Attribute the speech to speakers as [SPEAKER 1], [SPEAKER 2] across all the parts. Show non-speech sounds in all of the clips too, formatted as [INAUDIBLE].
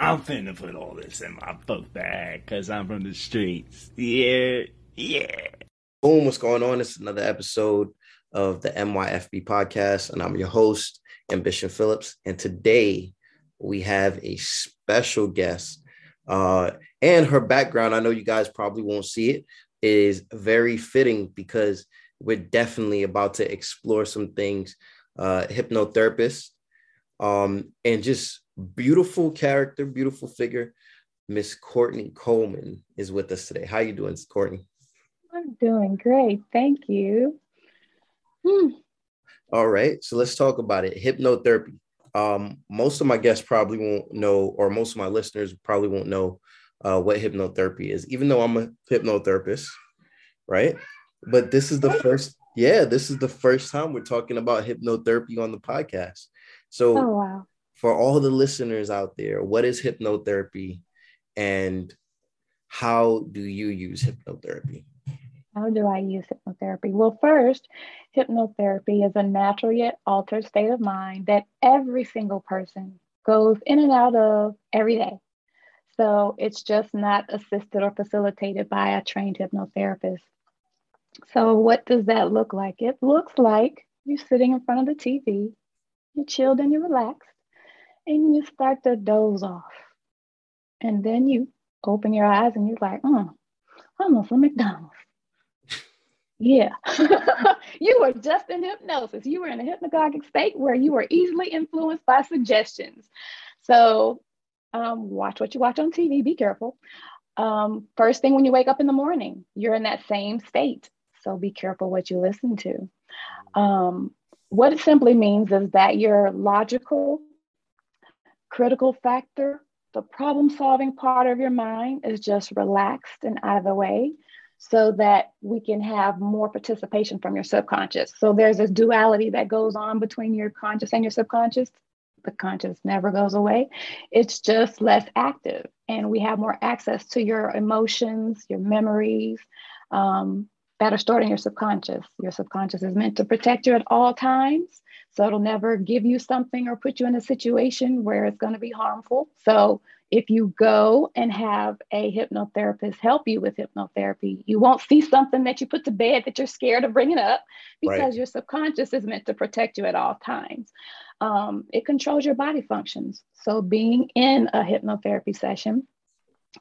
[SPEAKER 1] I'm finna put all this in my book bag because I'm from the streets. Yeah, yeah.
[SPEAKER 2] Boom, what's going on? It's another episode of the MYFB podcast, and I'm your host, Ambition Phillips. And today we have a special guest. Uh, and her background, I know you guys probably won't see it, is very fitting because we're definitely about to explore some things. Uh, hypnotherapist, um, and just beautiful character, beautiful figure. Miss Courtney Coleman is with us today. How you doing, Courtney?
[SPEAKER 3] I'm doing great. Thank you. Hmm.
[SPEAKER 2] All right. So let's talk about it. Hypnotherapy. Um, most of my guests probably won't know, or most of my listeners probably won't know uh, what hypnotherapy is, even though I'm a hypnotherapist, right? But this is the first, yeah, this is the first time we're talking about hypnotherapy on the podcast. So
[SPEAKER 3] Oh, wow.
[SPEAKER 2] For all the listeners out there, what is hypnotherapy and how do you use hypnotherapy?
[SPEAKER 3] How do I use hypnotherapy? Well, first, hypnotherapy is a natural yet altered state of mind that every single person goes in and out of every day. So it's just not assisted or facilitated by a trained hypnotherapist. So, what does that look like? It looks like you're sitting in front of the TV, you're chilled and you're relaxed, and you start to doze off. And then you open your eyes and you're like, oh, almost a McDonald's. [LAUGHS] Yeah. [LAUGHS] you were just in hypnosis. You were in a hypnagogic state where you were easily influenced by suggestions. So um, watch what you watch on TV. Be careful. Um, first thing when you wake up in the morning, you're in that same state. So be careful what you listen to. Um, what it simply means is that your logical, critical factor, the problem solving part of your mind is just relaxed and out of the way so that we can have more participation from your subconscious. So there's this duality that goes on between your conscious and your subconscious. The conscious never goes away, it's just less active. And we have more access to your emotions, your memories. Um, that are stored in your subconscious. Your subconscious is meant to protect you at all times. So it'll never give you something or put you in a situation where it's going to be harmful. So if you go and have a hypnotherapist help you with hypnotherapy, you won't see something that you put to bed that you're scared of bringing up because
[SPEAKER 2] Right.
[SPEAKER 3] your subconscious is meant to protect you at all times. Um, it controls your body functions. So being in a hypnotherapy session,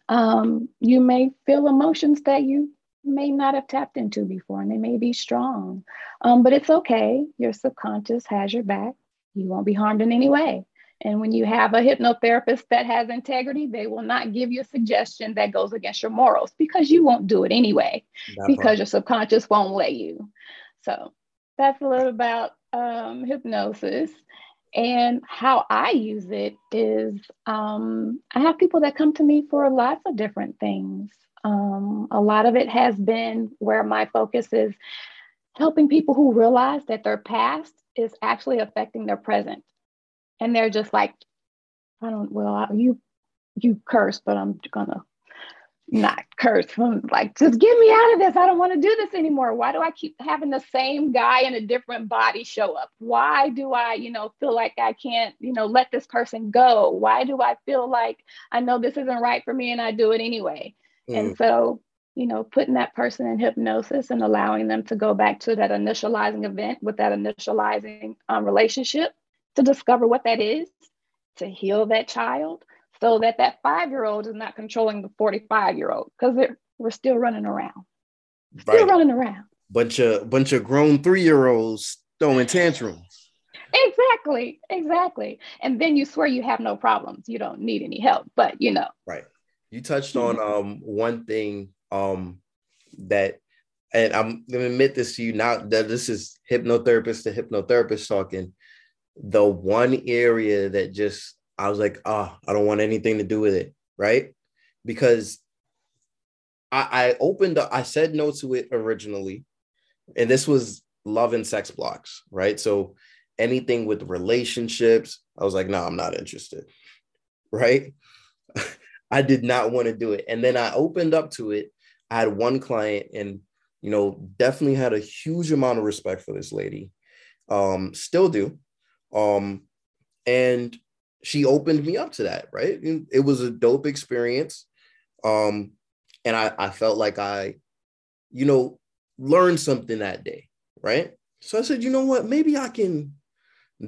[SPEAKER 3] um, you may feel emotions that you may not have tapped into before, and they may be strong. Um, but it's okay. Your subconscious has your back. You won't be harmed in any way. And when you have a hypnotherapist that has integrity, they will not give you a suggestion that goes against your morals because you won't do it anyway
[SPEAKER 2] That
[SPEAKER 3] because
[SPEAKER 2] part.
[SPEAKER 3] your subconscious won't let you. So that's a little about um, hypnosis. And how I use it is um, I have people that come to me for lots of different things. Um, a lot of it has been where my focus is helping people who realize that their past is actually affecting their present. And they're just like, I don't, well, you, you curse, but I'm gonna not curse. I'm like, just get me out of this. I don't want to do this anymore. Why do I keep having the same guy in a different body show up? Why do I, you know, feel like I can't, you know, let this person go? Why do I feel like I know this isn't right for me and I do it anyway?
[SPEAKER 2] Mm,
[SPEAKER 3] And so, you know, putting that person in hypnosis and allowing them to go back to that initializing event with that initializing um, relationship to discover what that is, to heal that child so that that five year old is not controlling the 45 year old because we're still running around, still
[SPEAKER 2] right.
[SPEAKER 3] running around.
[SPEAKER 2] Bunch of bunch of grown three year olds throwing tantrums.
[SPEAKER 3] Exactly, exactly. And then you swear you have no problems. You don't need any help, but you know,
[SPEAKER 2] Right. You touched on um one thing um that and I'm gonna admit this to you now that this is hypnotherapist to hypnotherapist talking. The one area that just I was like, oh, I don't want anything to do with it, right? Because I, I opened up, I said no to it originally, and this was love and sex blocks, right? So anything with relationships, I was like, no, I'm not interested, [LAUGHS] right? I did not want to do it. And then I opened up to it. I had one client and, you know, definitely had a huge amount of respect for this lady. Um, still do. Um, and she opened me up to that, right? It was a dope experience. Um, and I, I felt like I, you know, learned something that day, right? So I said, you know what, maybe I can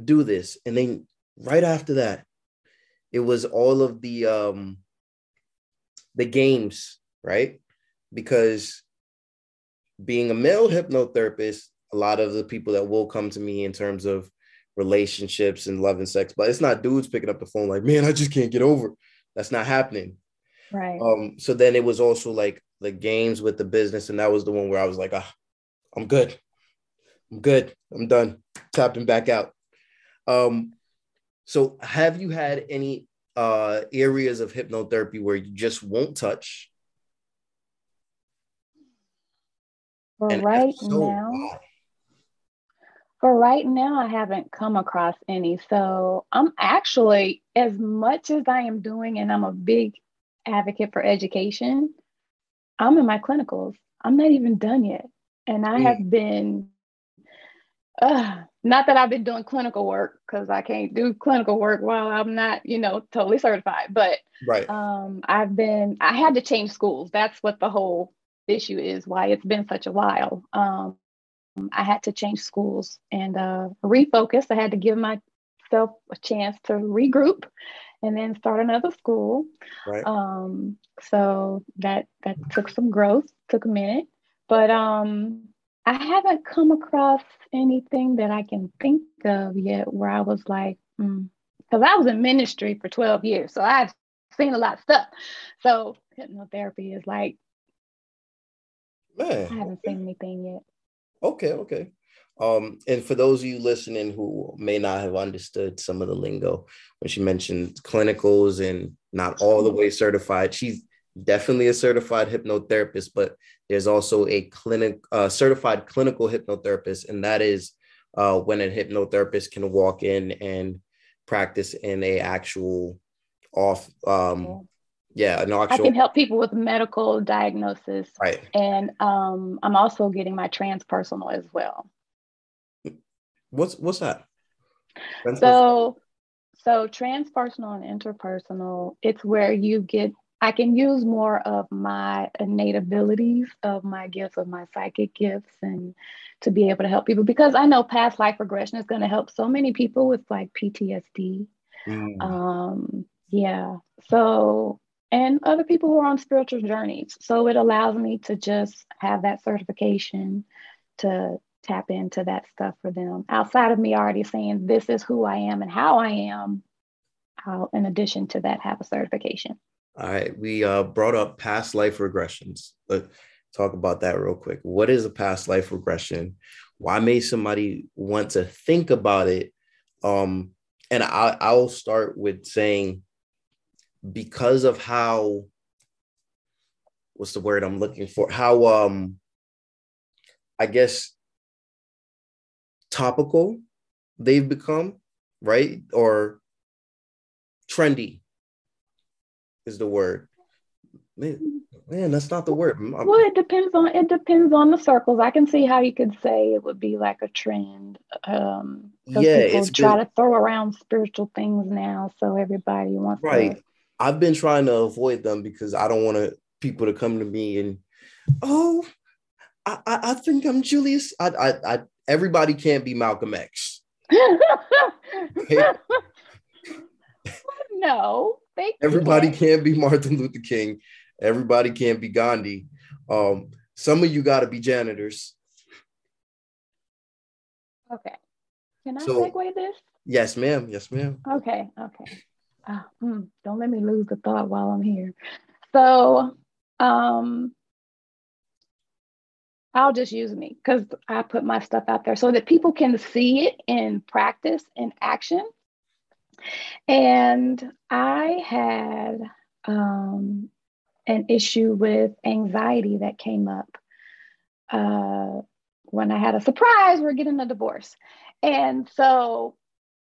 [SPEAKER 2] do this. And then right after that, it was all of the um the games, right? Because being a male hypnotherapist, a lot of the people that will come to me in terms of relationships and love and sex, but it's not dudes picking up the phone like, man, I just can't get over. That's not happening.
[SPEAKER 3] Right.
[SPEAKER 2] Um, so then it was also like the games with the business, and that was the one where I was like, ah, I'm good. I'm good. I'm done. Tapping back out. Um, so have you had any uh areas of hypnotherapy where you just won't touch?
[SPEAKER 3] For right so, now, for right now, I haven't come across any. So I'm actually, as much as I am doing, and I'm a big advocate for education, I'm in my clinicals. I'm not even done yet. And I mm. have been, uh, not that I've been doing clinical work because I can't do clinical work while I'm not, you know, totally certified. But
[SPEAKER 2] right.
[SPEAKER 3] um, I've been, I had to change schools. That's what the whole issue is, why it's been such a while. Um, I had to change schools and uh, refocus. I had to give myself a chance to regroup and then start another school.
[SPEAKER 2] Right.
[SPEAKER 3] Um, so that that took some growth, took a minute, but um, I haven't come across anything that I can think of yet where I was like, because mm. I was in ministry for 12 years, so I've seen a lot of stuff. So hypnotherapy is like,
[SPEAKER 2] Man.
[SPEAKER 3] I haven't seen anything yet.
[SPEAKER 2] Okay, okay. Um, and for those of you listening who may not have understood some of the lingo, when she mentioned clinicals and not all the way certified, she's definitely a certified hypnotherapist, but there's also a clinic uh, certified clinical hypnotherapist, and that is uh, when a hypnotherapist can walk in and practice in a actual off um, yeah. an actual,
[SPEAKER 3] i can help people with medical diagnosis.
[SPEAKER 2] Right.
[SPEAKER 3] And um, i'm also getting my transpersonal as well.
[SPEAKER 2] What's what's that?
[SPEAKER 3] So so transpersonal and interpersonal it's where you get i can use more of my innate abilities of my gifts of my psychic gifts and to be able to help people because i know past life regression is going to help so many people with like ptsd mm. um yeah so and other people who are on spiritual journeys. So it allows me to just have that certification to tap into that stuff for them outside of me already saying this is who I am and how I am. I'll, in addition to that, have a certification.
[SPEAKER 2] All right, we uh, brought up past life regressions. Let's talk about that real quick. What is a past life regression? Why may somebody want to think about it? Um, and I, I'll start with saying because of how what's the word I'm looking for? How um I guess topical they've become, right? Or trendy is the word. Man, man, that's not the word. I'm,
[SPEAKER 3] well, it depends on it depends on the circles. I can see how you could say it would be like a trend. Um,
[SPEAKER 2] yeah,
[SPEAKER 3] people try been, to throw around spiritual things now, so everybody wants
[SPEAKER 2] right.
[SPEAKER 3] to
[SPEAKER 2] I've been trying to avoid them because I don't want to, people to come to me and, oh, I, I, I think I'm Julius. I, I, I, everybody can't be Malcolm X. [LAUGHS]
[SPEAKER 3] no,
[SPEAKER 2] everybody can't. can't be Martin Luther King. Everybody can't be Gandhi. Um, some of you got to be janitors.
[SPEAKER 3] Okay. Can I so, segue this?
[SPEAKER 2] Yes, ma'am. Yes, ma'am.
[SPEAKER 3] Okay. Okay uh, mm, don't let me lose the thought while I'm here. So um, I'll just use me because I put my stuff out there so that people can see it in practice in action. And I had um, an issue with anxiety that came up uh, when I had a surprise, we're getting a divorce. And so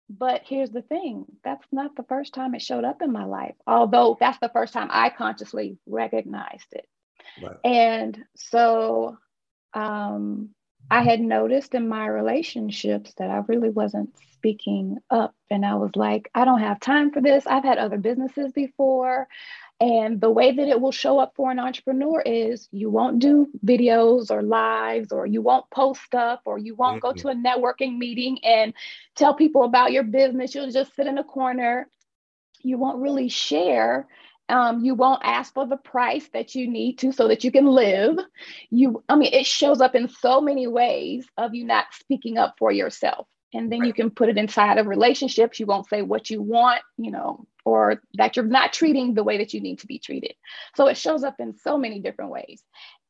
[SPEAKER 3] but here's the thing that's not the first time it showed up in my life, although that's the first time I consciously recognized it. Right. And so um, I had noticed in my relationships that I really wasn't speaking up. And I was like, I don't have time for this. I've had other businesses before. And the way that it will show up for an entrepreneur is you won't do videos or lives, or you won't post stuff, or you won't mm-hmm. go to a networking meeting and tell people about your business. You'll just sit in a corner. You won't really share um, you won't ask for the price that you need to so that you can live. You, I mean, it shows up in so many ways of you not speaking up for yourself. And then right. you can put it inside of relationships. You won't say what you want, you know, or that you're not treating the way that you need to be treated. So it shows up in so many different ways.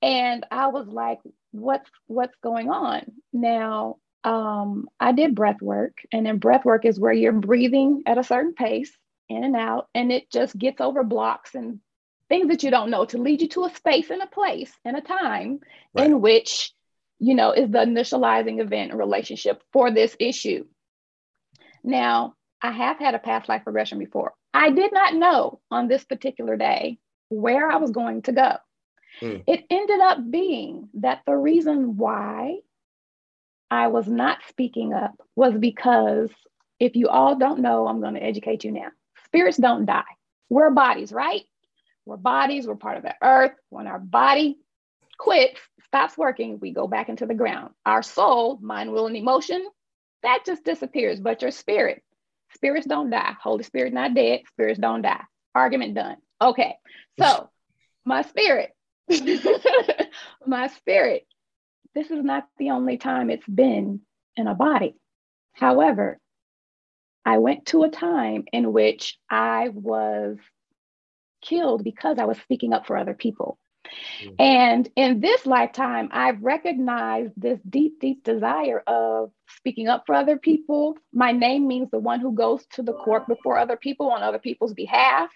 [SPEAKER 3] And I was like, what's what's going on? Now, um, I did breath work, and then breath work is where you're breathing at a certain pace in and out, and it just gets over blocks and things that you don't know to lead you to a space and a place and a time right. in which, you know, is the initializing event and relationship for this issue. Now, I have had a past life regression before. I did not know on this particular day where I was going to go. Mm. It ended up being that the reason why I was not speaking up was because if you all don't know, I'm going to educate you now. Spirits don't die. We're bodies, right? We're bodies, we're part of the earth. When our body quits, stops working, we go back into the ground. Our soul, mind, will, and emotion, that just disappears. But your spirit, spirits don't die. Holy Spirit not dead, spirits don't die. Argument done. Okay. So my spirit, [LAUGHS] my spirit, this is not the only time it's been in a body. However, I went to a time in which I was killed because I was speaking up for other people. Mm-hmm. And in this lifetime, I've recognized this deep, deep desire of speaking up for other people. My name means the one who goes to the court before other people on other people's behalf.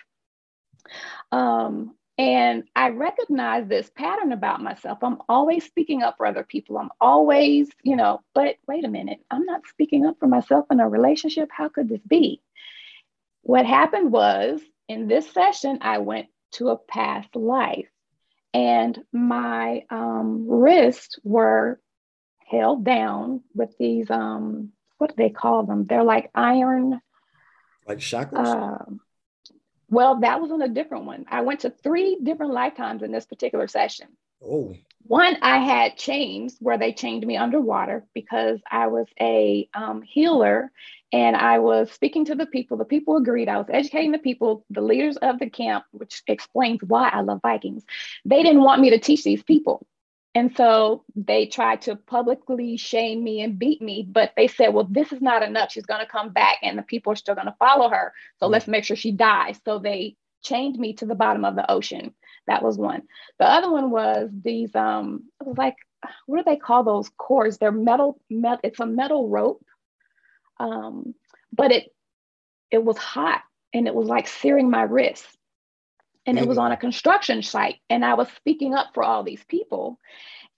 [SPEAKER 3] Um, and I recognize this pattern about myself. I'm always speaking up for other people. I'm always, you know, but wait a minute, I'm not speaking up for myself in a relationship. How could this be? What happened was in this session, I went to a past life and my um, wrists were held down with these, um, what do they call them? They're like iron.
[SPEAKER 2] Like shackles? Uh,
[SPEAKER 3] well, that was on a different one. I went to three different lifetimes in this particular session.
[SPEAKER 2] Oh.
[SPEAKER 3] One, I had chains where they chained me underwater because I was a um, healer and I was speaking to the people. The people agreed. I was educating the people, the leaders of the camp, which explains why I love Vikings. They didn't want me to teach these people. And so they tried to publicly shame me and beat me, but they said, well, this is not enough. She's going to come back and the people are still going to follow her. So mm-hmm. let's make sure she dies. So they chained me to the bottom of the ocean. That was one. The other one was these, um, it was like, what do they call those cords? They're metal, metal it's a metal rope. Um, but it, it was hot and it was like searing my wrist and it was mm-hmm. on a construction site and i was speaking up for all these people.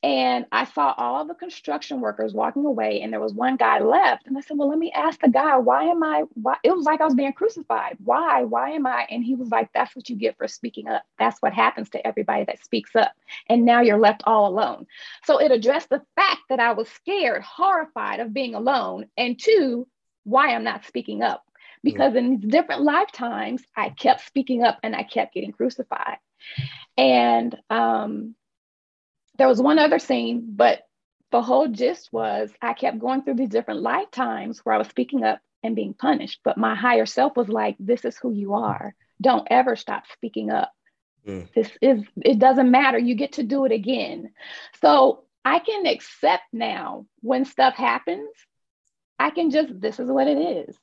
[SPEAKER 3] And i saw all the construction workers walking away and there was one guy left and i said well let me ask the guy why am i why it was like i was being crucified. Why why am i? And he was like that's what you get for speaking up. That's what happens to everybody that speaks up. And now you're left all alone. So it addressed the fact that i was scared horrified of being alone and two why i'm not speaking up because in different lifetimes, I kept speaking up and I kept getting crucified. And um, there was one other scene, but the whole gist was I kept going through these different lifetimes where I was speaking up and being punished. But my higher self was like, this is who you are. Don't ever stop speaking up. Mm. This is, it doesn't matter. You get to do it again. So I can accept now when stuff happens, I can just, this is what it is.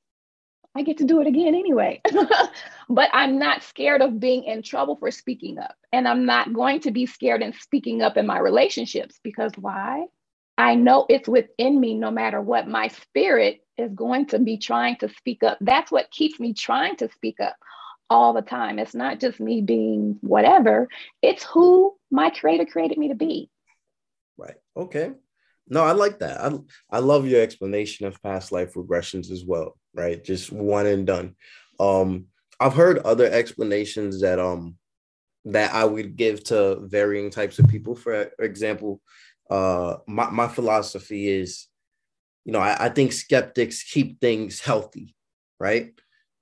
[SPEAKER 3] I get to do it again anyway. [LAUGHS] but I'm not scared of being in trouble for speaking up. And I'm not going to be scared in speaking up in my relationships because why? I know it's within me no matter what. My spirit is going to be trying to speak up. That's what keeps me trying to speak up all the time. It's not just me being whatever, it's who my creator created me to be.
[SPEAKER 2] Right. Okay. No, I like that. I, I love your explanation of past life regressions as well, right? Just one and done. Um, I've heard other explanations that um that I would give to varying types of people. For example, uh, my my philosophy is, you know, I, I think skeptics keep things healthy, right?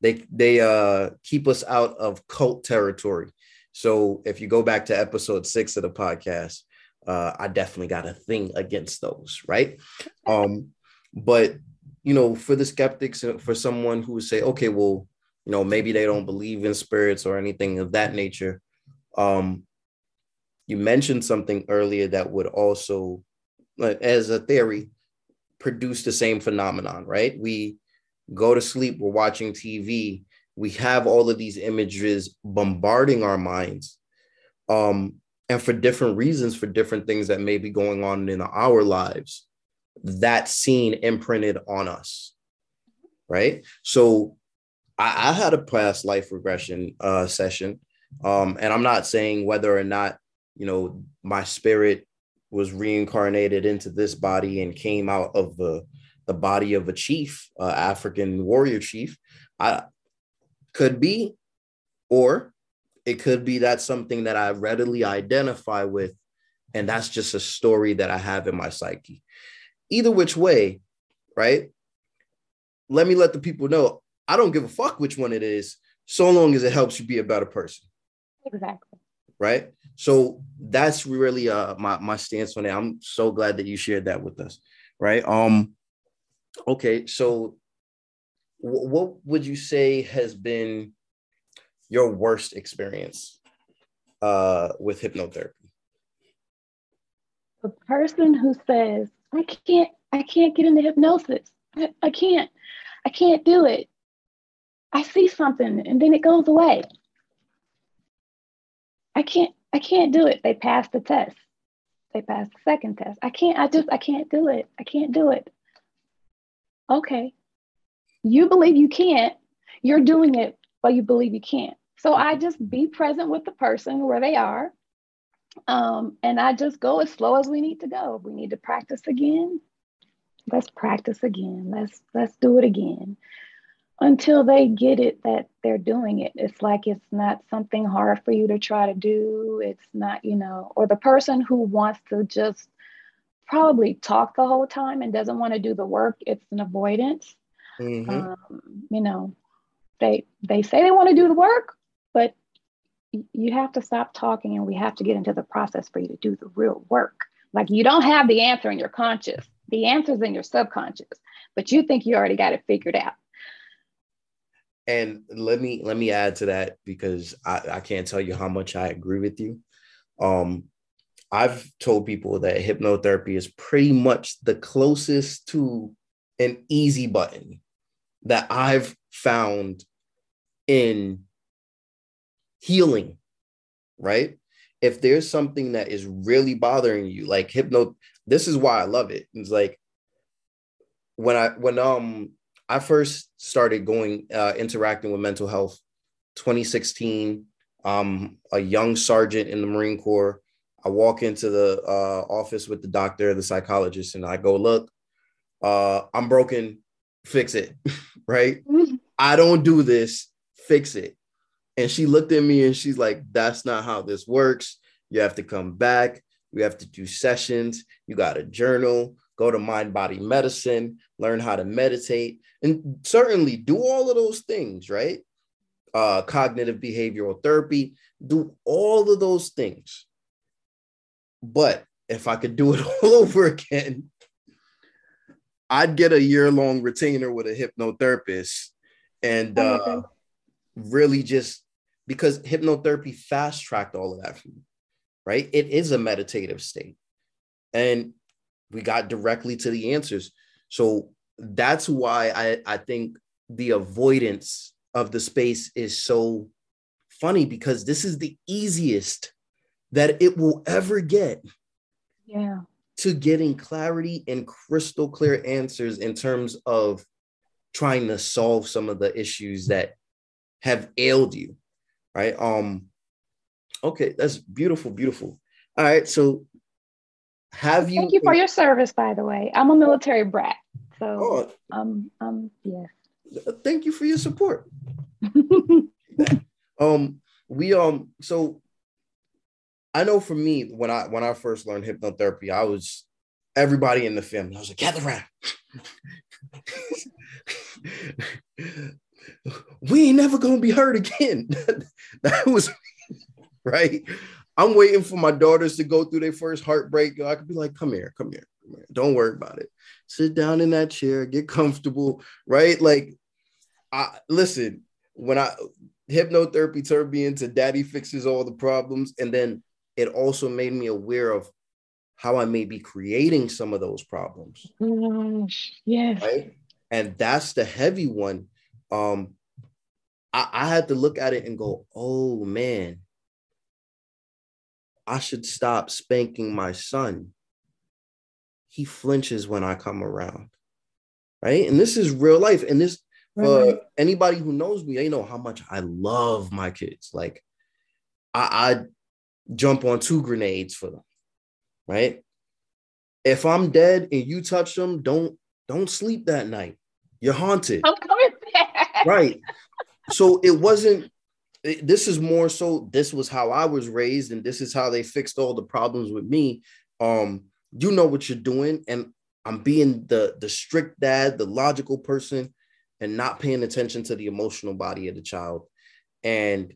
[SPEAKER 2] They they uh keep us out of cult territory. So if you go back to episode six of the podcast, uh, I definitely got a thing against those, right? Um, but you know, for the skeptics, uh, for someone who would say, okay, well, you know, maybe they don't believe in spirits or anything of that nature. Um, you mentioned something earlier that would also, as a theory, produce the same phenomenon, right? We go to sleep, we're watching TV, we have all of these images bombarding our minds. Um, and for different reasons, for different things that may be going on in our lives, that scene imprinted on us. Right. So I, I had a past life regression uh, session. Um, and I'm not saying whether or not, you know, my spirit was reincarnated into this body and came out of the, the body of a chief, uh, African warrior chief. I could be, or it could be that something that I readily identify with. And that's just a story that I have in my psyche. Either which way, right? Let me let the people know I don't give a fuck which one it is, so long as it helps you be a better person.
[SPEAKER 3] Exactly.
[SPEAKER 2] Right. So that's really uh my my stance on it. I'm so glad that you shared that with us. Right. Um. Okay. So, what would you say has been your worst experience uh with hypnotherapy?
[SPEAKER 3] The person who says, "I can't, I can't get into hypnosis. I, I can't, I can't do it. I see something and then it goes away. I can't, I can't do it. They passed the test. They passed the second test. I can't, I just, I can't do it. I can't do it. Okay. You believe you can't. You're doing it, but you believe you can't. So I just be present with the person where they are. Um, and I just go as slow as we need to go. If we need to practice again, let's practice again. Let's let's do it again until they get it that they're doing it. It's like it's not something hard for you to try to do. It's not, you know, or the person who wants to just probably talk the whole time and doesn't want to do the work, it's an avoidance. Mm-hmm. Um, you know, they they say they want to do the work, but you have to stop talking and we have to get into the process for you to do the real work. Like you don't have the answer in your conscious. The answer's in your subconscious, but you think you already got it figured out
[SPEAKER 2] and let me let me add to that because I, I can't tell you how much I agree with you. Um, I've told people that hypnotherapy is pretty much the closest to an easy button that I've found in healing, right? If there's something that is really bothering you, like hypno, this is why I love it. It's like when I when um I first started going uh, interacting with mental health 2016. I'm a young sergeant in the Marine Corps. I walk into the uh, office with the doctor, the psychologist, and I go, "Look, uh, I'm broken. Fix it, [LAUGHS] right? I don't do this. Fix it." And she looked at me and she's like, "That's not how this works. You have to come back. You have to do sessions. You got a journal go to mind body medicine, learn how to meditate, and certainly do all of those things, right? Uh, cognitive behavioral therapy, do all of those things. But if I could do it [LAUGHS] all over again, I'd get a year long retainer with a hypnotherapist and uh, really just because hypnotherapy fast tracked all of that for me, right? It is a meditative state. And we got directly to the answers. So that's why I, I think the avoidance of the space is so funny because this is the easiest that it will ever get.
[SPEAKER 3] Yeah.
[SPEAKER 2] To getting clarity and crystal clear answers in terms of trying to solve some of the issues that have ailed you. Right. Um, okay, that's beautiful, beautiful. All right. So have you?
[SPEAKER 3] Thank you for your service, by the way. I'm a military brat, so oh, um, um, yeah.
[SPEAKER 2] Thank you for your support. [LAUGHS] um, we um, so I know for me, when I when I first learned hypnotherapy, I was everybody in the family. I was like, gather around. [LAUGHS] [LAUGHS] we ain't never gonna be hurt again. [LAUGHS] that was [LAUGHS] right. I'm waiting for my daughters to go through their first heartbreak. I could be like, come here, come here, come here. Don't worry about it. Sit down in that chair, get comfortable, right? Like, I listen, when I hypnotherapy turned me into daddy fixes all the problems. And then it also made me aware of how I may be creating some of those problems.
[SPEAKER 3] Oh yes.
[SPEAKER 2] Right. And that's the heavy one. Um, I, I had to look at it and go, oh man, I should stop spanking my son. He flinches when I come around. Right. And this is real life. And this, for right. anybody who knows me, they know how much I love my kids. Like, I, I jump on two grenades for them. Right. If I'm dead and you touch them, don't don't sleep that night. You're haunted.
[SPEAKER 3] I'm coming back.
[SPEAKER 2] Right. So it wasn't this is more so this was how I was raised and this is how they fixed all the problems with me. Um, you know what you're doing, and I'm being the the strict dad, the logical person, and not paying attention to the emotional body of the child. And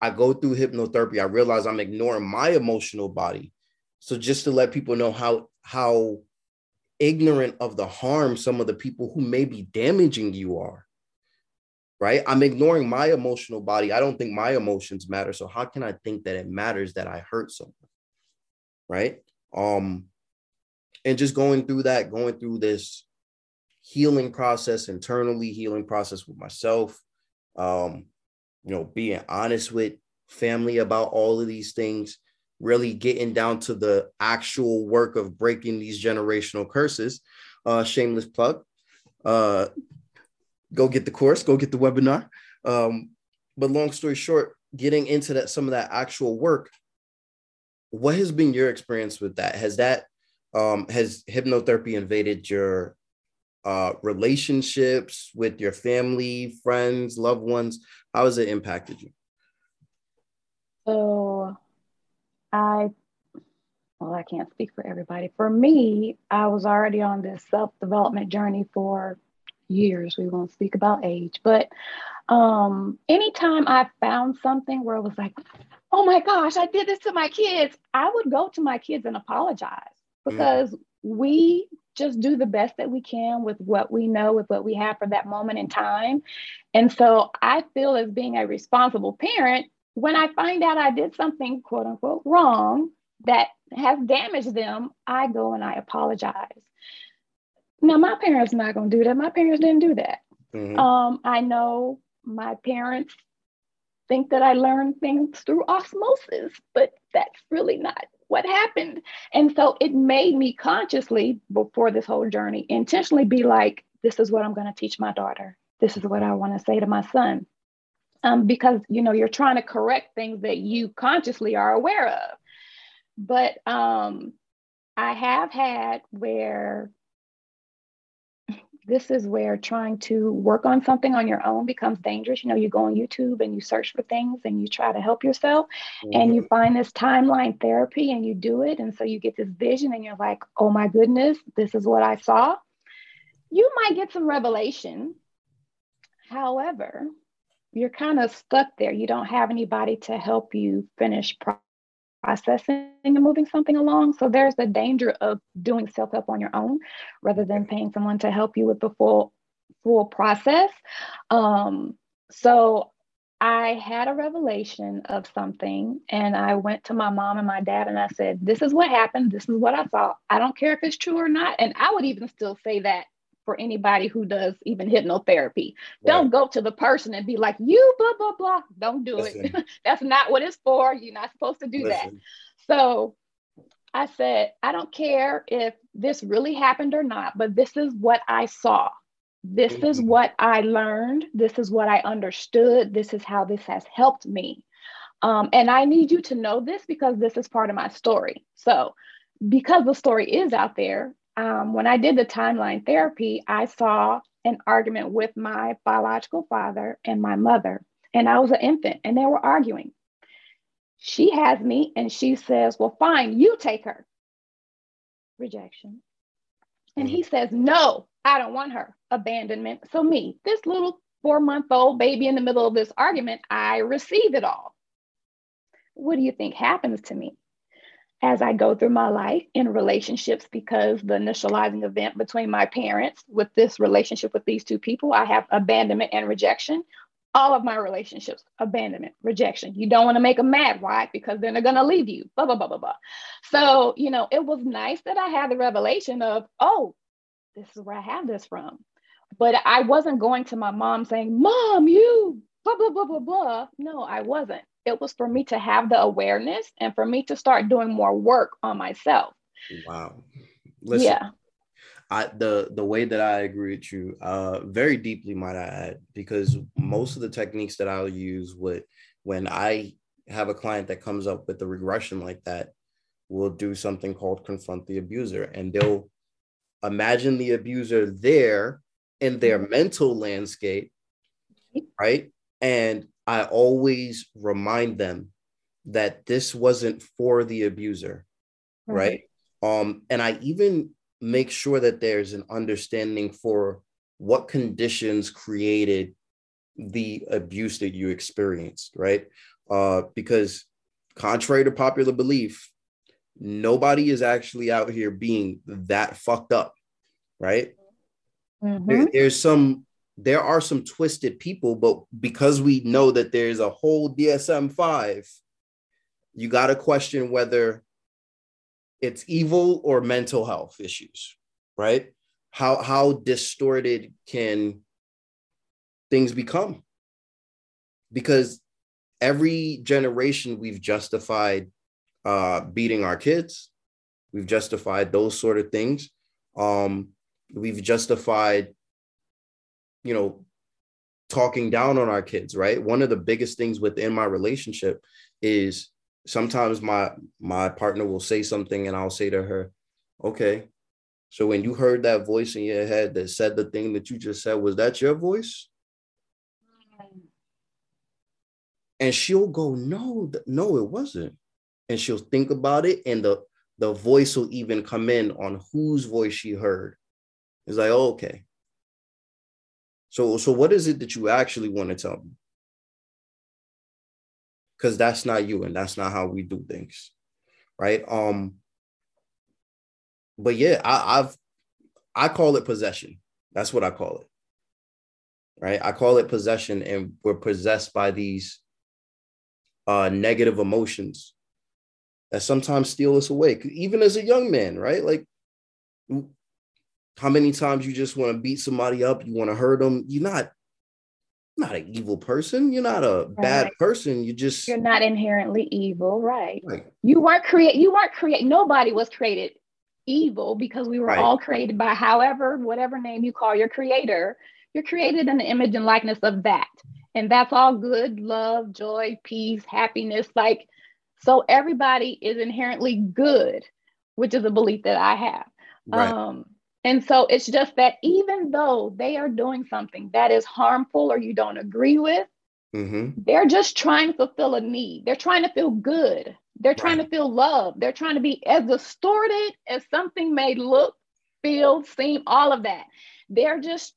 [SPEAKER 2] I go through hypnotherapy, I realize I'm ignoring my emotional body. So just to let people know how how ignorant of the harm some of the people who may be damaging you are right? I'm ignoring my emotional body. I don't think my emotions matter. So how can I think that it matters that I hurt someone? Right? Um, and just going through that, going through this healing process, internally healing process with myself, um, you know, being honest with family about all of these things, really getting down to the actual work of breaking these generational curses. Uh, shameless plug. Uh, go get the course, go get the webinar. Um, but long story short, getting into that some of that actual work, what has been your experience with that? Has that um, has hypnotherapy invaded your uh, relationships with your family, friends, loved ones? How has it impacted you?
[SPEAKER 3] So, I well, I can't speak for everybody. For me, I was already on this self development journey for years. We won't speak about age, but um, anytime I found something where it was like, oh my gosh, I did this to my kids, I would go to my kids and apologize mm. because mm. we just do the best that we can with what we know, with what we have for that moment in time. And so I feel as being a responsible parent, when I find out I did something quote unquote wrong that has damaged them, I go and I apologize. Now, my parents not gonna do that. My parents didn't do that. Mm-hmm. Um, I know my parents think that I learned things through osmosis, but that's really not what happened. And so it made me consciously, before this whole journey, intentionally be like, this is what I'm going to teach my daughter. This is what I want to say to my son. Um, because you know you're trying to correct things that you consciously are aware of. But um, I have had where this is where trying to work on something on your own becomes dangerous. You know, you go on YouTube and you search for things and you try to help yourself mm-hmm. and you find this timeline therapy and you do it. And so you get this vision and you're like, oh my goodness, this is what I saw. You might get some revelation. However, you're kind of stuck there. You don't have anybody to help you finish processing and moving something along. So there's the danger of doing self-help on your own rather than paying someone to help you with the full full process. Um, so I had a revelation of something and I went to my mom and my dad and I said, This is what happened. This is what I saw. I don't care if it's true or not. And I would even still say that for anybody who does even hypnotherapy. Right. Don't go to the person and be like, you blah, blah, blah. Don't do Listen. it. [LAUGHS] That's not what it's for. You're not supposed to do Listen. that. So I said, I don't care if this really happened or not, but this is what I saw. This mm-hmm. is what I learned. This is what I understood. This is how this has helped me. Um, and I need you to know this because this is part of my story. So, because the story is out there, um, when I did the timeline therapy, I saw an argument with my biological father and my mother, and I was an infant, and they were arguing. She has me and she says, Well, fine, you take her. Rejection. And he says, No, I don't want her. Abandonment. So, me, this little four month old baby in the middle of this argument, I receive it all. What do you think happens to me? As I go through my life in relationships, because the initializing event between my parents with this relationship with these two people, I have abandonment and rejection. All of my relationships abandonment rejection. You don't want to make them mad. Why? Because then they're going to leave you. Blah blah blah blah blah. So you know it was nice that i had the revelation of oh this is where i have this from. But i wasn't going to my mom saying mom you blah blah blah blah blah. No i wasn't it was for me to have the awareness and for me to start doing more work on myself
[SPEAKER 2] wow Listen, yeah I the the way that I agree with you, uh, very deeply, might I add, because most of the techniques that I'll use would when I have a client that comes up with a regression like that, will do something called confront the abuser, and they'll imagine the abuser there in their mm-hmm. mental landscape, right? And I always remind them that this wasn't for the abuser, right? right? Um, and I even make sure that there's an understanding for what conditions created the abuse that you experienced, right? Uh, because contrary to popular belief, nobody is actually out here being that fucked up, right? Mm-hmm. There, there's some, there are some twisted people, but because we know that there's a whole DSM 5, you got to question whether it's evil or mental health issues, right? How how distorted can things become? Because every generation we've justified uh, beating our kids, we've justified those sort of things. Um, we've justified, you know, talking down on our kids, right? One of the biggest things within my relationship is sometimes my my partner will say something and I'll say to her, "Okay, so when you heard that voice in your head that said the thing that you just said, was that your voice?" And she'll go, "No, no, it wasn't." And she'll think about it, and the the voice will even come in on whose voice she heard. It's like, oh, okay. So, so what is it that you actually want to tell me? because that's not you and that's not how we do things right? Um but yeah I, i've i call it possession. That's what i call it right? I call it possession and we're possessed by these uh negative emotions that sometimes steal us away even as a young man right? Like how many times you just want to beat somebody up you want to hurt them you're not not an evil person. You're not a right. bad person. You just
[SPEAKER 3] you're not inherently evil, right? right. You weren't create. You weren't create. Nobody was created evil because we were right. all created by however whatever name you call your creator. You're created in the image and likeness of that, and that's all good, love, joy, peace, happiness. Like so, everybody is inherently good, which is a belief that I have. Right. Um, and so it's just that even though they are doing something that is harmful or you don't agree with, mm-hmm. they're just trying to fulfill a need. They're trying to feel good. They're trying right. to feel love. They're trying to be as distorted as something may look, feel, seem, all of that. They're just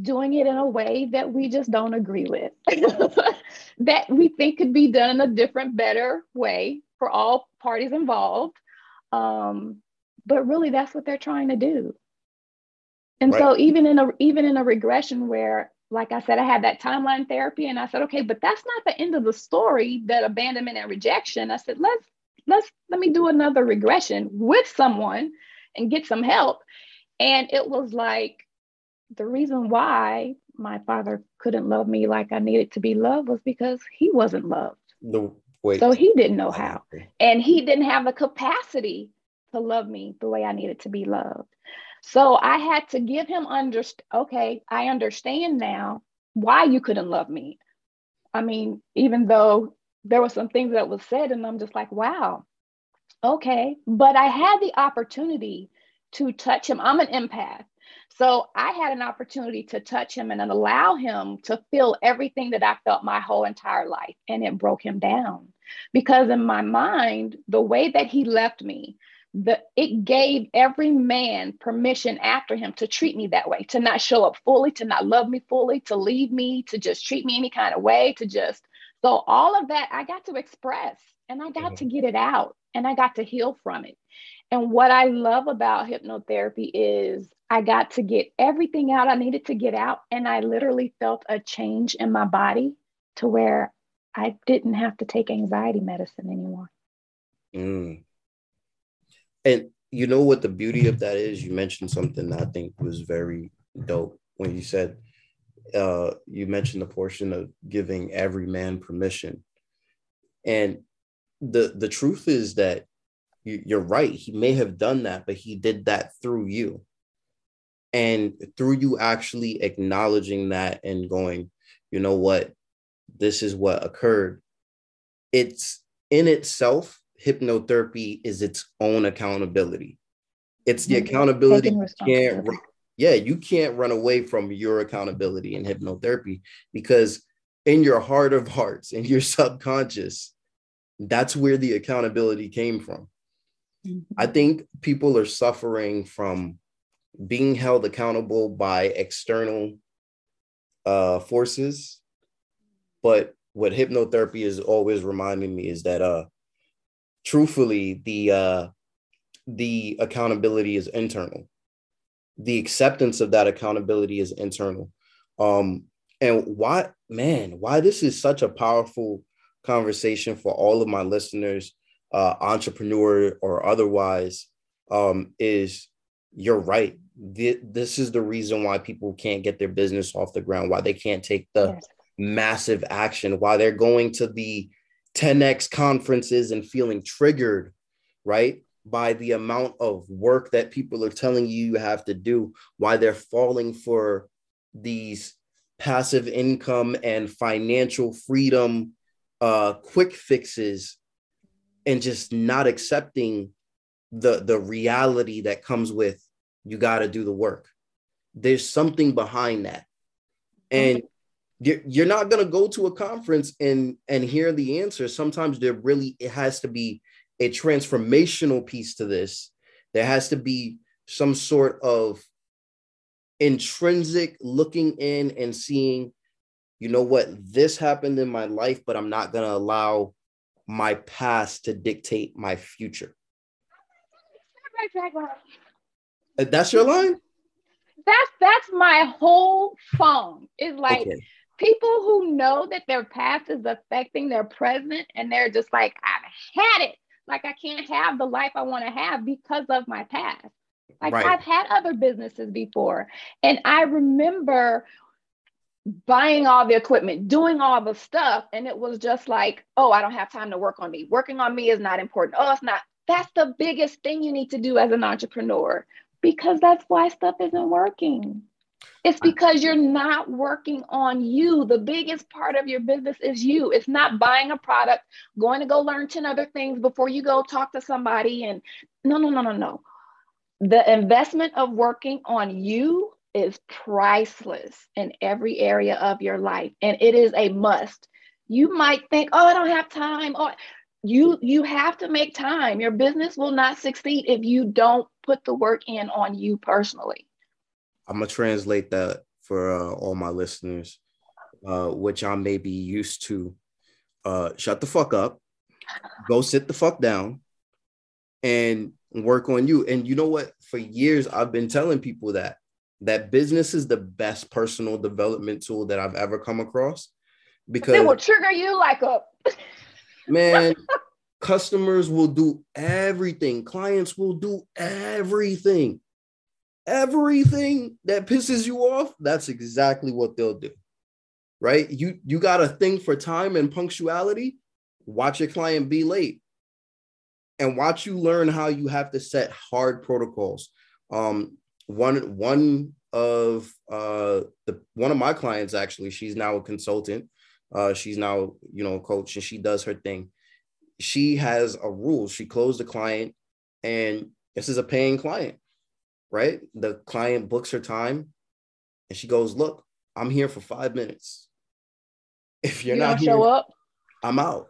[SPEAKER 3] doing it in a way that we just don't agree with, [LAUGHS] that we think could be done in a different, better way for all parties involved. Um, but really that's what they're trying to do. And right. so even in a even in a regression where like i said i had that timeline therapy and i said okay but that's not the end of the story that abandonment and rejection. I said let's let's let me do another regression with someone and get some help. And it was like the reason why my father couldn't love me like i needed to be loved was because he wasn't loved.
[SPEAKER 2] No wait
[SPEAKER 3] so he didn't know how. and he didn't have the capacity to love me the way I needed to be loved. So I had to give him understand. Okay, I understand now why you couldn't love me. I mean, even though there were some things that was said, and I'm just like, wow, okay. But I had the opportunity to touch him. I'm an empath. So I had an opportunity to touch him and allow him to feel everything that I felt my whole entire life. And it broke him down because in my mind, the way that he left me, the it gave every man permission after him to treat me that way, to not show up fully, to not love me fully, to leave me, to just treat me any kind of way, to just so all of that I got to express and I got mm-hmm. to get it out and I got to heal from it. And what I love about hypnotherapy is I got to get everything out I needed to get out. And I literally felt a change in my body to where I didn't have to take anxiety medicine anymore.
[SPEAKER 2] Mm. And you know what the beauty of that is? You mentioned something I think was very dope when you said, uh, you mentioned the portion of giving every man permission. And the the truth is that you, you're right. He may have done that, but he did that through you. And through you actually acknowledging that and going, you know what, this is what occurred. It's in itself, hypnotherapy is its own accountability. It's the accountability you can't yeah, you can't run away from your accountability in hypnotherapy because in your heart of hearts, in your [LAUGHS] subconscious, that's where the accountability came from. Mm-hmm. I think people are suffering from being held accountable by external uh, forces. But what hypnotherapy is always reminding me is that uh, truthfully, the uh, the accountability is internal. The acceptance of that accountability is internal. Um, and why, man, why this is such a powerful conversation for all of my listeners uh, entrepreneur or otherwise, um, is you're right. This is the reason why people can't get their business off the ground, why they can't take the yes. massive action, why they're going to the 10x conferences and feeling triggered, right? By the amount of work that people are telling you you have to do, why they're falling for these passive income and financial freedom uh, quick fixes and just not accepting the the reality that comes with you got to do the work there's something behind that and you're, you're not going to go to a conference and and hear the answer sometimes there really it has to be a transformational piece to this there has to be some sort of intrinsic looking in and seeing you know what this happened in my life but i'm not going to allow my past to dictate my future. That's your line?
[SPEAKER 3] That's that's my whole phone. It's like okay. People who know that their past is affecting their present and they're just like, I've had it. Like I can't have the life I want to have because of my past. Like right. I've had other businesses before. And I remember buying all the equipment, doing all the stuff. And it was just like, oh, I don't have time to work on me. Working on me is not important. Oh, it's not. That's the biggest thing you need to do as an entrepreneur because that's why stuff isn't working. It's because you're not working on you. The biggest part of your business is you. It's not buying a product, going to go learn 10 other things before you go talk to somebody. And no, no, no, no, no. The investment of working on you is priceless in every area of your life and it is a must you might think oh i don't have time or you you have to make time your business will not succeed if you don't put the work in on you personally
[SPEAKER 2] i'm gonna translate that for uh, all my listeners uh, which i may be used to uh, shut the fuck up go sit the fuck down and work on you and you know what for years i've been telling people that that business is the best personal development tool that I've ever come across
[SPEAKER 3] because it will trigger you like a [LAUGHS]
[SPEAKER 2] man. customers will do everything, clients will do everything. Everything that pisses you off, that's exactly what they'll do. Right? You you got a thing for time and punctuality. Watch your client be late and watch you learn how you have to set hard protocols. Um, one one of uh the one of my clients actually she's now a consultant uh she's now you know a coach and she does her thing she has a rule she closed the client and this is a paying client right? The client books her time and she goes, Look, I'm here for five minutes. [LAUGHS] If you're
[SPEAKER 3] You
[SPEAKER 2] not here,
[SPEAKER 3] show up.
[SPEAKER 2] I'm out.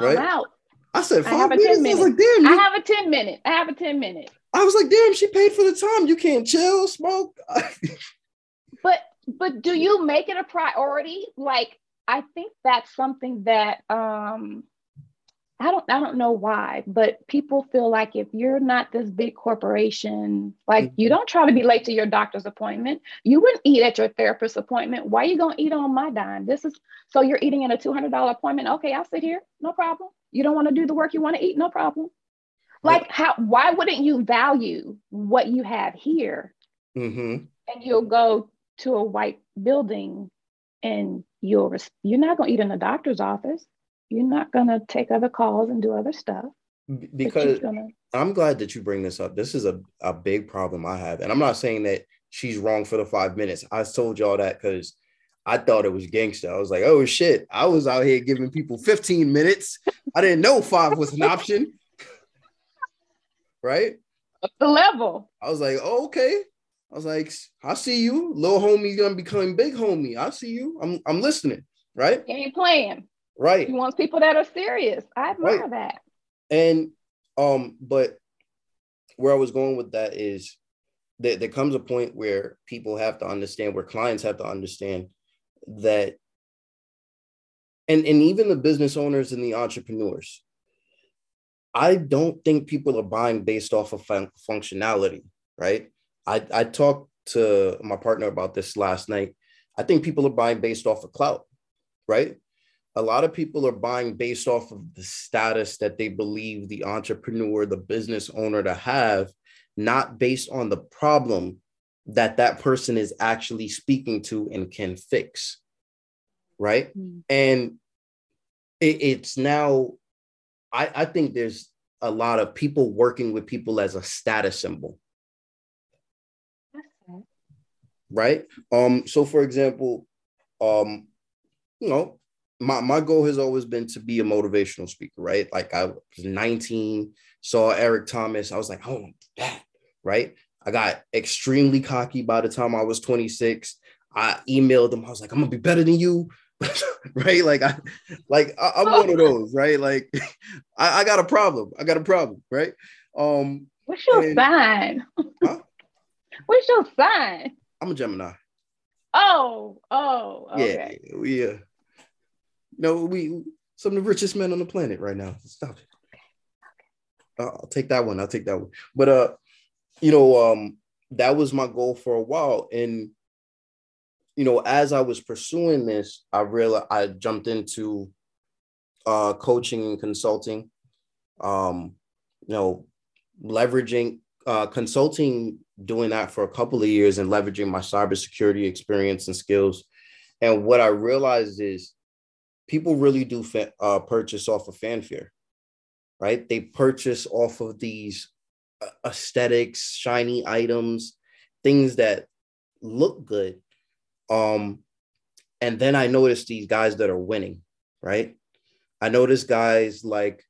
[SPEAKER 2] Right?
[SPEAKER 3] I'm out.
[SPEAKER 2] I said
[SPEAKER 3] I
[SPEAKER 2] five
[SPEAKER 3] have a
[SPEAKER 2] minutes.
[SPEAKER 3] 10
[SPEAKER 2] I was like, damn,
[SPEAKER 3] I have a 10 minute. I have a 10 minute.
[SPEAKER 2] I was like, damn, she paid for the time. You can't chill, smoke. [LAUGHS]
[SPEAKER 3] But but do you make it a priority? Like I think that's something that um I don't I don't know why, but people feel like if you're not this big corporation, like you don't try to be late to your doctor's appointment. You wouldn't eat at your therapist's appointment. Why are you gonna eat on my dime? This is so you're eating at a two hundred dollar appointment. Okay, I'll sit here, no problem. You don't want to do the work you want to eat, no problem. Like how? Why wouldn't you value what you have here
[SPEAKER 2] hmm
[SPEAKER 3] and you'll go to a white building and you'll you're not going to eat in the doctor's office you're not going to take other calls and do other stuff
[SPEAKER 2] Because
[SPEAKER 3] gonna,
[SPEAKER 2] I'm glad that you bring this up. This is a, a big problem I have. And I'm not saying that she's wrong for the five minutes. I told y'all that because I thought it was gangster. I was like, oh shit. I was out here giving people 15 minutes. I didn't know five was an option. right?
[SPEAKER 3] the level
[SPEAKER 2] I was like, oh, okay. I was like, I see you. Little homie's gonna become big homie. I see you. I'm I'm listening. Right?
[SPEAKER 3] you ain't playing
[SPEAKER 2] Right.
[SPEAKER 3] he wants people that are serious i admire
[SPEAKER 2] Right.
[SPEAKER 3] that
[SPEAKER 2] And um, but where I was going with that is that there comes a point where people have to understand, where clients have to understand that, and and even the business owners and the entrepreneurs, I don't think people are buying based off of fun- functionality, right? I I talked to my partner about this last night. I think people are buying based off of clout, right? A lot of people are buying based off of the status that they believe the entrepreneur, the business owner to have, not based on the problem that that person is actually speaking to and can fix. Right.
[SPEAKER 3] Mm.
[SPEAKER 2] And it, it's now, I, I think there's a lot of people working with people as a status symbol. Right? Um, so for example, um, you know, my, my goal has always been to be a motivational speaker, right? Like I was 19, saw Eric Thomas, I was like, oh that, right? I got extremely cocky by the time I was 26. I emailed him, I was like, I'm gonna be better than you. [LAUGHS] right? Like I like I, I'm one of [LAUGHS] those, right? Like [LAUGHS] I, I got a problem. I got a problem, right? Um,
[SPEAKER 3] what's your
[SPEAKER 2] And-
[SPEAKER 3] sign
[SPEAKER 2] Huh?
[SPEAKER 3] what's your sign
[SPEAKER 2] I'm a Gemini.
[SPEAKER 3] oh oh okay
[SPEAKER 2] Yeah, we uh, no, we some of the richest men on the planet right now. Stop it. Uh, I'll take that one. I'll take that one. But uh, you know, um, that was my goal for a while, and you know, as I was pursuing this, I realized I jumped into uh coaching and consulting. Um, you know, leveraging uh consulting, doing that for a couple of years, and leveraging my cybersecurity experience and skills. And what I realized is people really do fa- uh, purchase off of fanfare, right? They purchase off of these uh, aesthetics, shiny items, things that look good. Um, and then I noticed these guys that are winning, right? I noticed guys like,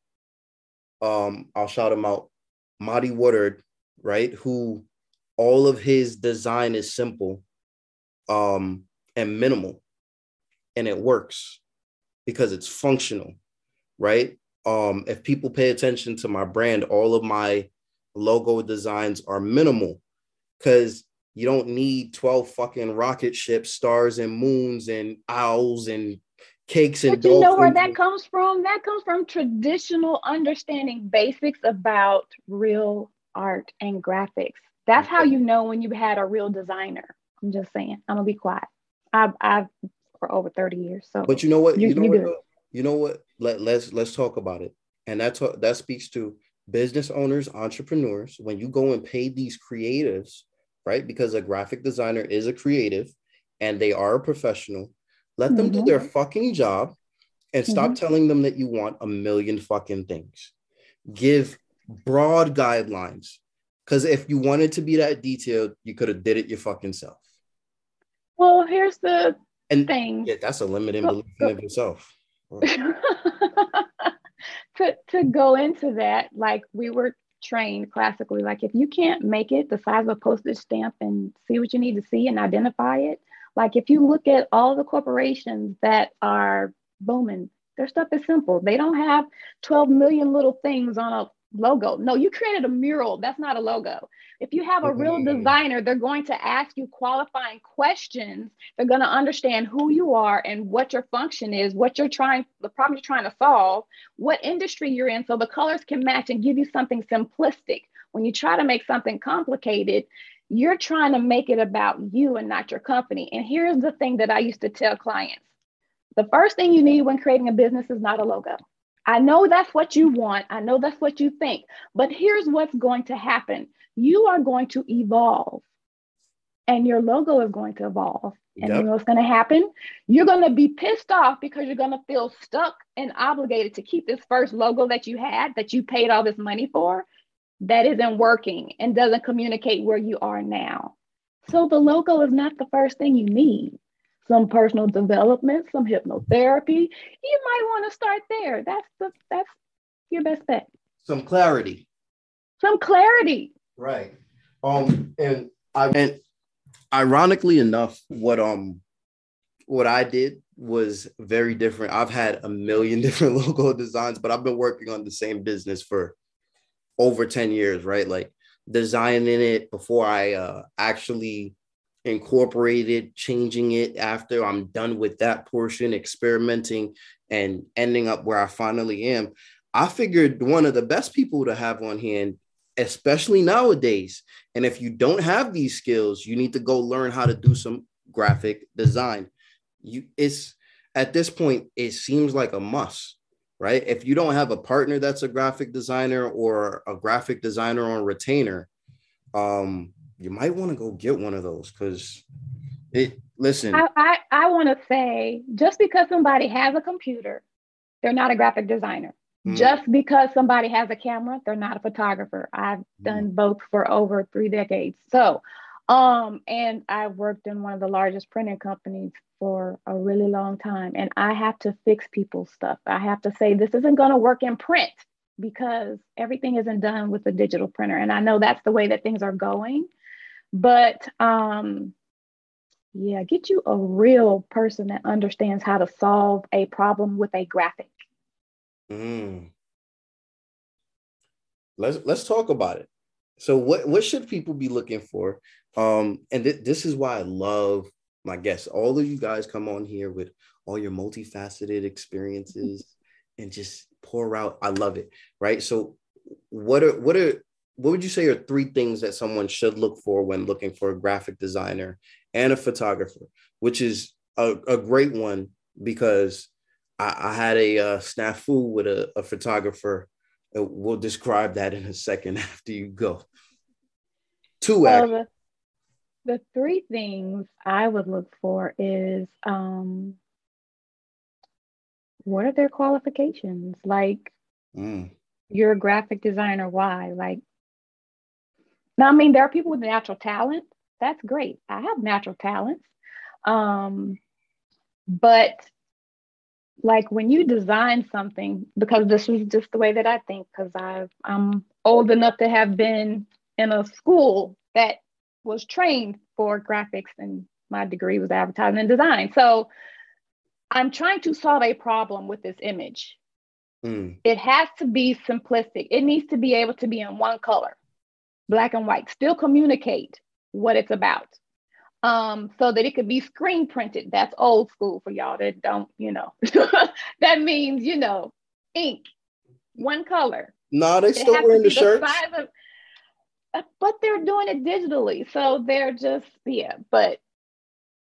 [SPEAKER 2] um, I'll shout him out, Marty Woodard, right? Who all of his design is simple um, and minimal, and it works because it's functional, right? Um, if people pay attention to my brand, all of my logo designs are minimal because you don't need 12 fucking rocket ships, stars and moons and owls and cakes and
[SPEAKER 3] But you know where that comes from? That comes from traditional understanding basics about real art and graphics. That's how you know when you've had a real designer. I'm just saying. I'm gonna be quiet. I've I've for over 30 years. So
[SPEAKER 2] But you know what?
[SPEAKER 3] You-
[SPEAKER 2] You, know
[SPEAKER 3] you
[SPEAKER 2] what? You know what? Let let's let's talk about it. And that's what that speaks to business owners, entrepreneurs. When you go and pay these creatives, right? Because a graphic designer is a creative, and they are a professional. Let them do
[SPEAKER 3] Mhm.
[SPEAKER 2] their fucking job, and stop telling them that you want a million fucking things. Give broad guidelines. Because if you wanted to be that detailed, you could have did it your fucking self.
[SPEAKER 3] well, here's the
[SPEAKER 2] And
[SPEAKER 3] thing.
[SPEAKER 2] yeah, that's a limiting belief
[SPEAKER 3] go-
[SPEAKER 2] in of yourself. [LAUGHS]
[SPEAKER 3] to to go into that, like we were trained classically. Like if you can't make it the size of a postage stamp and see what you need to see and identify it, like if you look at all the corporations that are booming, their stuff is simple. They don't have 12 million little things on a logo. No, you created a mural. That's not a logo. If you have a real designer, they're going to ask you qualifying questions. They're going to understand who you are and what your function is, what you're trying, the problem you're trying to solve, what industry you're in, so the colors can match and give you something simplistic. When you try to make something complicated, you're trying to make it about you and not your company. And here's the thing that I used to tell clients the first thing you need when creating a business is not a logo. I know that's what you want. I know that's what you think. But here's what's going to happen you are going to evolve, and your logo is going to evolve. And yep. you know what's going to happen? You're going to be pissed off because you're going to feel stuck and obligated to keep this first logo that you had, that you paid all this money for, that isn't working and doesn't communicate where you are now. So the logo is not the first thing you need some personal development, some hypnotherapy. You might want to start there. That's the that's your best bet.
[SPEAKER 2] Some clarity.
[SPEAKER 3] Some clarity.
[SPEAKER 2] Right. Um and I and ironically enough, what um what I did was very different. I've had a million [LAUGHS] different logo designs, but I've been working on the same business for over 10 years, right? Like designing it before I uh, actually incorporated, changing it after I'm done with that portion, experimenting and ending up where I finally am. I figured one of the best people to have on hand, especially nowadays. And if you don't have these skills, you need to go learn how to do some graphic design. You it's at this point, it seems like a must, right? If you don't have a partner that's a graphic designer or a graphic designer on retainer, um, you might want to go get one of those because it listen.
[SPEAKER 3] I i, I want to say just because somebody has a computer they're not a graphic designer. Mm. just because somebody has a camera they're not a photographer. I've mm. done both for over three decades. So um and i worked in one of the largest printing companies for a really long time and i have to fix people's stuff. I have to say this isn't going to work in print because everything isn't done with a digital printer and i know that's the way that things are going but um, yeah, get you a real person that understands how to solve a problem with a graphic.
[SPEAKER 2] Mm. Let's let's talk about it. So what what should people be looking for? Um, and th- this is why I love my guests. All of you guys come on here with all your multifaceted experiences and just pour out. I love it. Right. So what are what are what would you say are three things that someone should look for when looking for a graphic designer and a photographer, which is a, a great one because I, I had a uh, snafu with a, a photographer. We'll describe that in a second [LAUGHS] after you go. Two well,
[SPEAKER 3] the, the three things I would look for is um, what are their qualifications? Like, mm. you're a graphic designer, why? Like, now, I mean, there are people with natural talent. That's great. I have natural talents. Um, but like when you design something, because this is just the way that I think, because I'm old enough to have been in a school that was trained for graphics and my degree was advertising and design. So I'm trying to solve a problem with this image. Mm. It has to be simplistic. It needs to be able to be in one color black and white, still communicate what it's about. Um, so that it could be screen printed. That's old school for y'all that don't, you know. [LAUGHS] that means, you know, ink, one color.
[SPEAKER 2] No, they still wearing the shirts. Of,
[SPEAKER 3] uh, but they're doing it digitally. So they're just, yeah, but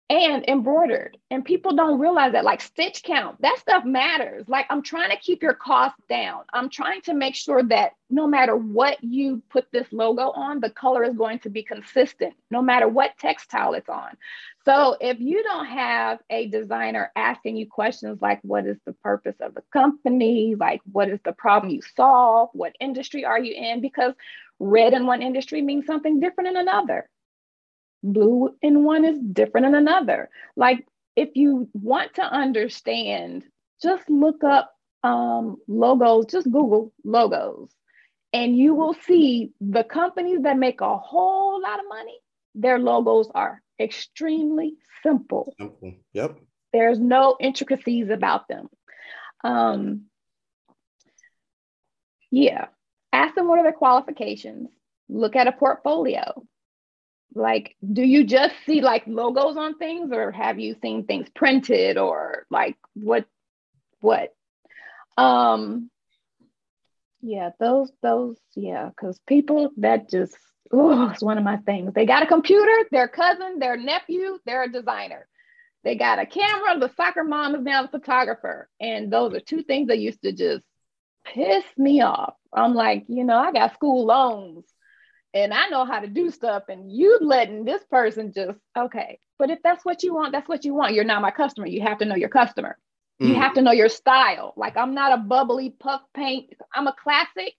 [SPEAKER 3] and embroidered. And people don't realize that, like stitch count, that stuff matters. Like, I'm trying to keep your costs down. I'm trying to make sure that no matter what you put this logo on, the color is going to be consistent, no matter what textile it's on. So, if you don't have a designer asking you questions like, what is the purpose of the company? Like, what is the problem you solve? What industry are you in? Because red in one industry means something different in another blue in one is different in another. Like if you want to understand, just look up um, logos, just Google logos And you will see the companies that make a whole lot of money, their logos are extremely simple.
[SPEAKER 2] Simple. Yep.
[SPEAKER 3] There's no intricacies about them. Um, yeah. Ask them what are their qualifications. Look at a portfolio. Like, do you just see like logos on things or have you seen things printed or like what what? Um yeah, those those yeah, because people that just oh, it's one of my things. They got a computer, their cousin, their nephew, they're a designer. They got a camera, the soccer mom is now a photographer. And those are two things that used to just piss me off. I'm like, you know, I got school loans and I know how to do stuff, and you letting this person just okay. But if that's what you want, that's what you want. You're not my customer. You have to know your customer. Mm. You have to know your style. Like I'm not a bubbly puff paint. I'm a classic,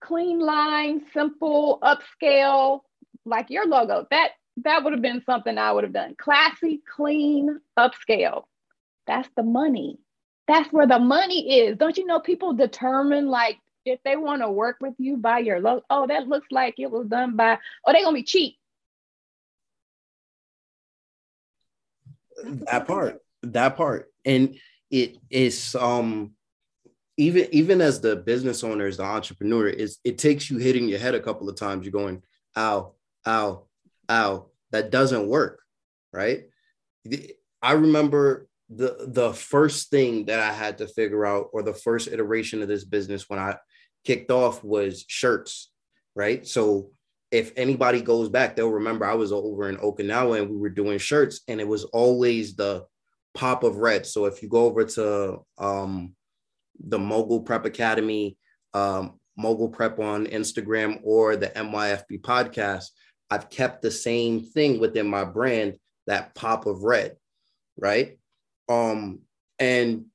[SPEAKER 3] clean line, simple, upscale, like your logo. That that would have been something I would have done. Classy, clean, upscale. That's the money. That's where the money is. Don't you know people determine like if they want to work with you by your logo, oh, that looks like it was done by, oh, they're gonna be cheap.
[SPEAKER 2] That part, that part. And it is um even even as the business owner, as the entrepreneur, is it takes you hitting your head a couple of times. You're going, ow, ow, ow. That doesn't work, right? I remember the the first thing that I had to figure out, or the first iteration of this business when I kicked off was shirts, right? So if anybody goes back, they'll remember I was over in Okinawa and we were doing shirts, and it was always the pop of red. So if you go over to um, the Mogul Prep Academy, um, Mogul Prep on Instagram, or the MYFB podcast, I've kept the same thing within my brand, that pop of red, right? Um, and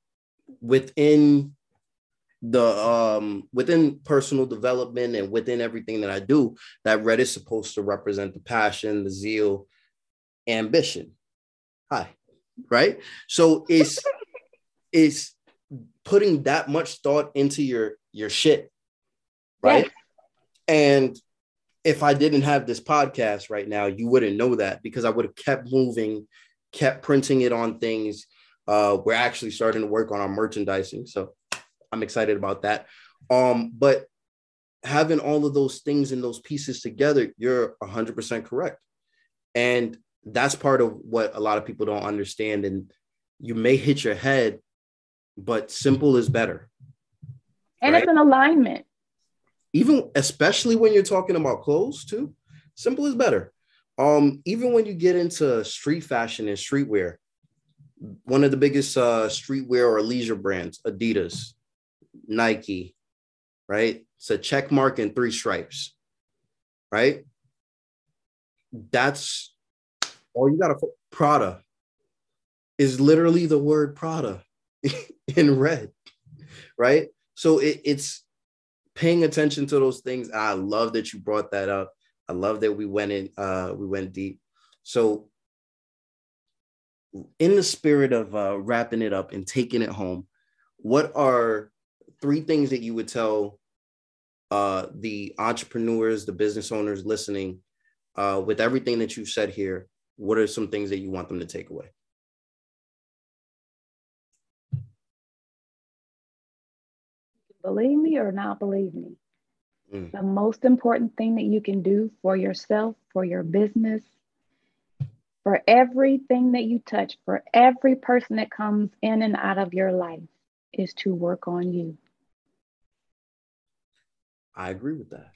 [SPEAKER 2] within the um within personal development and within everything that I do, that red is supposed to represent the passion, the zeal, ambition. Hi, right? So it's [LAUGHS] it's putting that much thought into your your shit, right? Yes. And if I didn't have this podcast right now, you wouldn't know that because I would have kept moving, kept printing it on things. Uh, we're actually starting to work on our merchandising. So I'm excited about that. Um, but having all of those things and those pieces together, you're 100% correct. And that's part of what a lot of people don't understand. And you may hit your head, but simple is better.
[SPEAKER 3] And right? it's an alignment.
[SPEAKER 2] Even especially when you're talking about clothes too, simple is better. Um, even when you get into street fashion and streetwear, one of the biggest uh, streetwear or leisure brands, Adidas, Nike, right? It's a check mark and three stripes, right? That's all you got to Prada is literally the word Prada [LAUGHS] in red, right? So it, it's paying attention to those things. I love that you brought that up. I love that we went in, uh, we went deep. So, in the spirit of uh, wrapping it up and taking it home, what are three things that you would tell uh, the entrepreneurs, the business owners listening, uh, with everything that you've said here, what are some things that you want them to take away?
[SPEAKER 3] Believe me or not believe me. Mm. The most important thing that you can do for yourself, for your business, for everything that you touch, for every person that comes in and out of your life is to work on you.
[SPEAKER 2] I agree with that.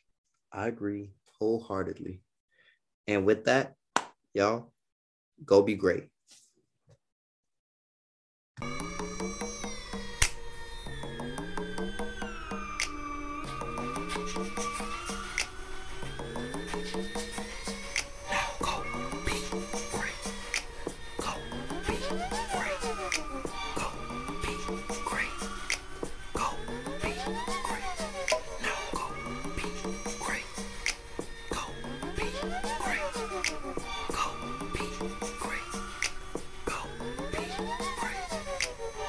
[SPEAKER 2] I agree wholeheartedly. And with that, y'all, go be great.